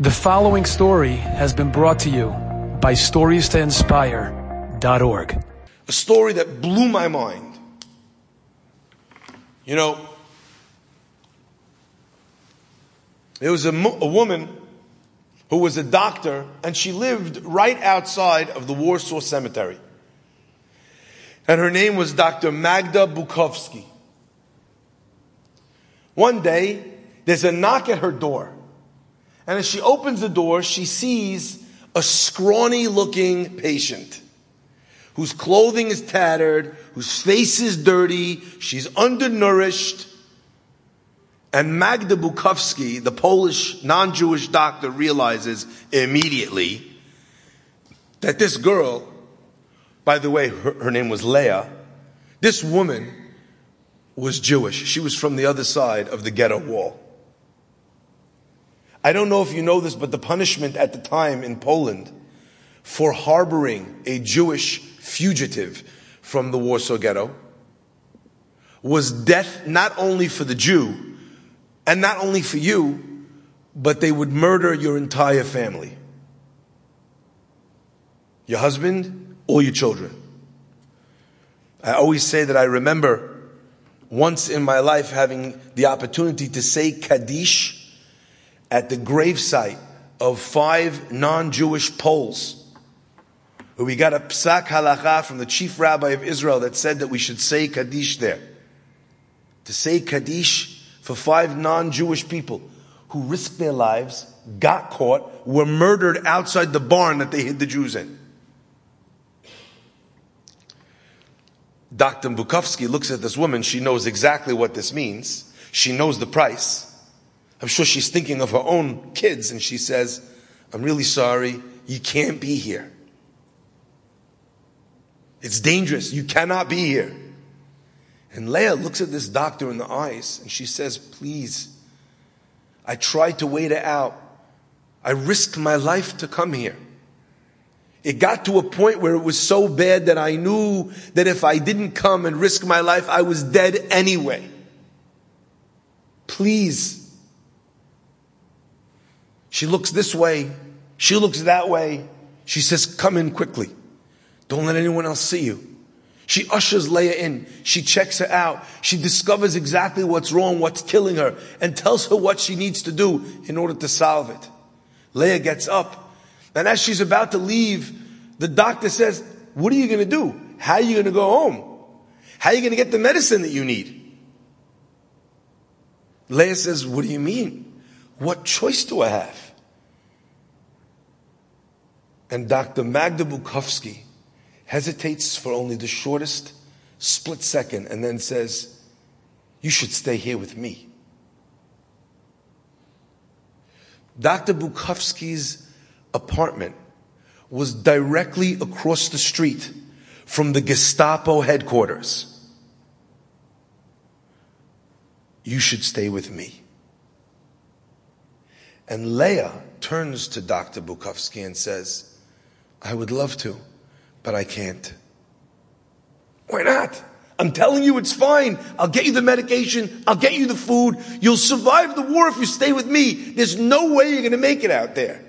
The following story has been brought to you by StoriesToInspire.org. A story that blew my mind. You know, there was a, mo- a woman who was a doctor, and she lived right outside of the Warsaw Cemetery. And her name was Dr. Magda Bukowski. One day, there's a knock at her door. And as she opens the door, she sees a scrawny looking patient whose clothing is tattered, whose face is dirty, she's undernourished. And Magda Bukowski, the Polish non-Jewish doctor, realizes immediately that this girl, by the way, her, her name was Leah, this woman was Jewish. She was from the other side of the ghetto wall. I don't know if you know this, but the punishment at the time in Poland for harboring a Jewish fugitive from the Warsaw Ghetto was death not only for the Jew and not only for you, but they would murder your entire family. Your husband, all your children. I always say that I remember once in my life having the opportunity to say Kaddish at the gravesite of five non-Jewish Poles. Where we got a psak halacha from the chief rabbi of Israel that said that we should say Kaddish there. To say Kaddish for five non-Jewish people who risked their lives, got caught, were murdered outside the barn that they hid the Jews in. Dr. Bukowski looks at this woman. She knows exactly what this means. She knows the price. I'm sure she's thinking of her own kids and she says, I'm really sorry. You can't be here. It's dangerous. You cannot be here. And Leah looks at this doctor in the eyes and she says, please, I tried to wait it out. I risked my life to come here. It got to a point where it was so bad that I knew that if I didn't come and risk my life, I was dead anyway. Please. She looks this way. She looks that way. She says, come in quickly. Don't let anyone else see you. She ushers Leah in. She checks her out. She discovers exactly what's wrong, what's killing her, and tells her what she needs to do in order to solve it. Leah gets up and as she's about to leave, the doctor says, what are you going to do? How are you going to go home? How are you going to get the medicine that you need? Leah says, what do you mean? What choice do I have? And Dr. Magda Bukowski hesitates for only the shortest split second and then says, you should stay here with me. Dr. Bukowski's apartment was directly across the street from the Gestapo headquarters. You should stay with me. And Leah turns to Dr. Bukowski and says, I would love to, but I can't. Why not? I'm telling you it's fine. I'll get you the medication. I'll get you the food. You'll survive the war if you stay with me. There's no way you're going to make it out there.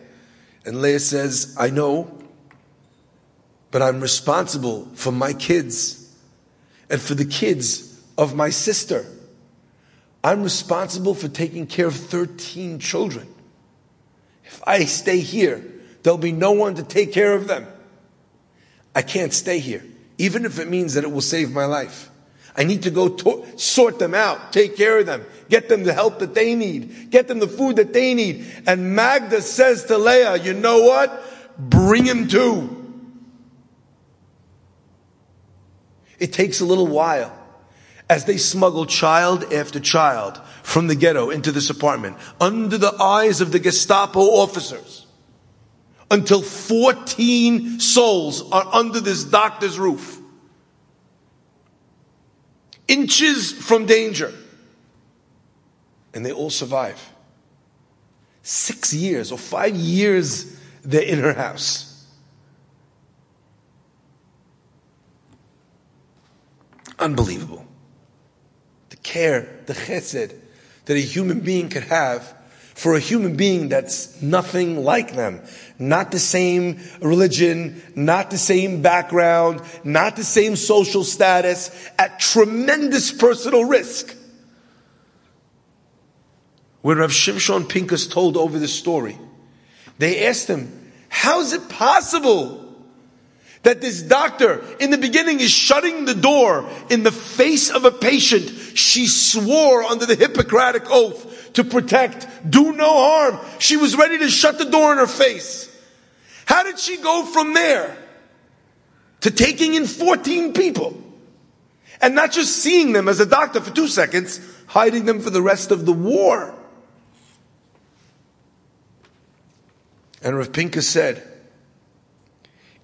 And Leah says, I know, but I'm responsible for my kids and for the kids of my sister. I'm responsible for taking care of 13 children. If I stay here, there'll be no one to take care of them. I can't stay here, even if it means that it will save my life. I need to go to- sort them out, take care of them, get them the help that they need, get them the food that they need. And Magda says to Leah, you know what? Bring him too. It takes a little while as they smuggle child after child from the ghetto into this apartment under the eyes of the Gestapo officers until 14 souls are under this doctor's roof. Inches from danger. And they all survive. Six years or five years they're in her house. Unbelievable. The care, the chesed that a human being could have for a human being that's nothing like them. Not the same religion, not the same background, not the same social status, at tremendous personal risk. When Rav Shimshon Pincus told over the story, they asked him, how is it possible that this doctor in the beginning is shutting the door in the face of a patient she swore under the Hippocratic oath to protect, do no harm. She was ready to shut the door in her face. How did she go from there to taking in 14 people? And not just seeing them as a doctor for two seconds, hiding them for the rest of the war. And Rav Pincus said,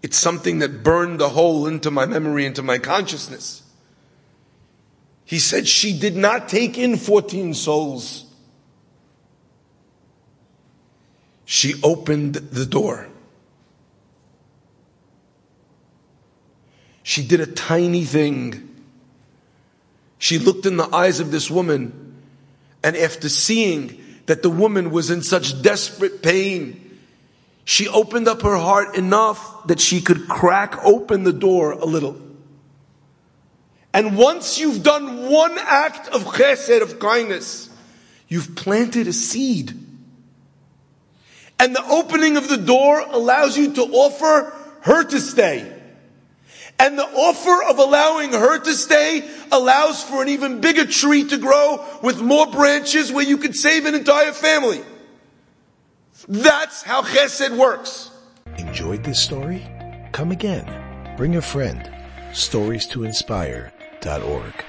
it's something that burned a hole into my memory, into my consciousness. He said she did not take in 14 souls. She opened the door. She did a tiny thing. She looked in the eyes of this woman, and after seeing that the woman was in such desperate pain, she opened up her heart enough that she could crack open the door a little. And once you've done one act of chesed, of kindness, you've planted a seed. And the opening of the door allows you to offer her to stay. And the offer of allowing her to stay allows for an even bigger tree to grow with more branches where you could save an entire family. That's how chesed works. Enjoyed this story? Come again. Bring a friend. Stories to inspire.org.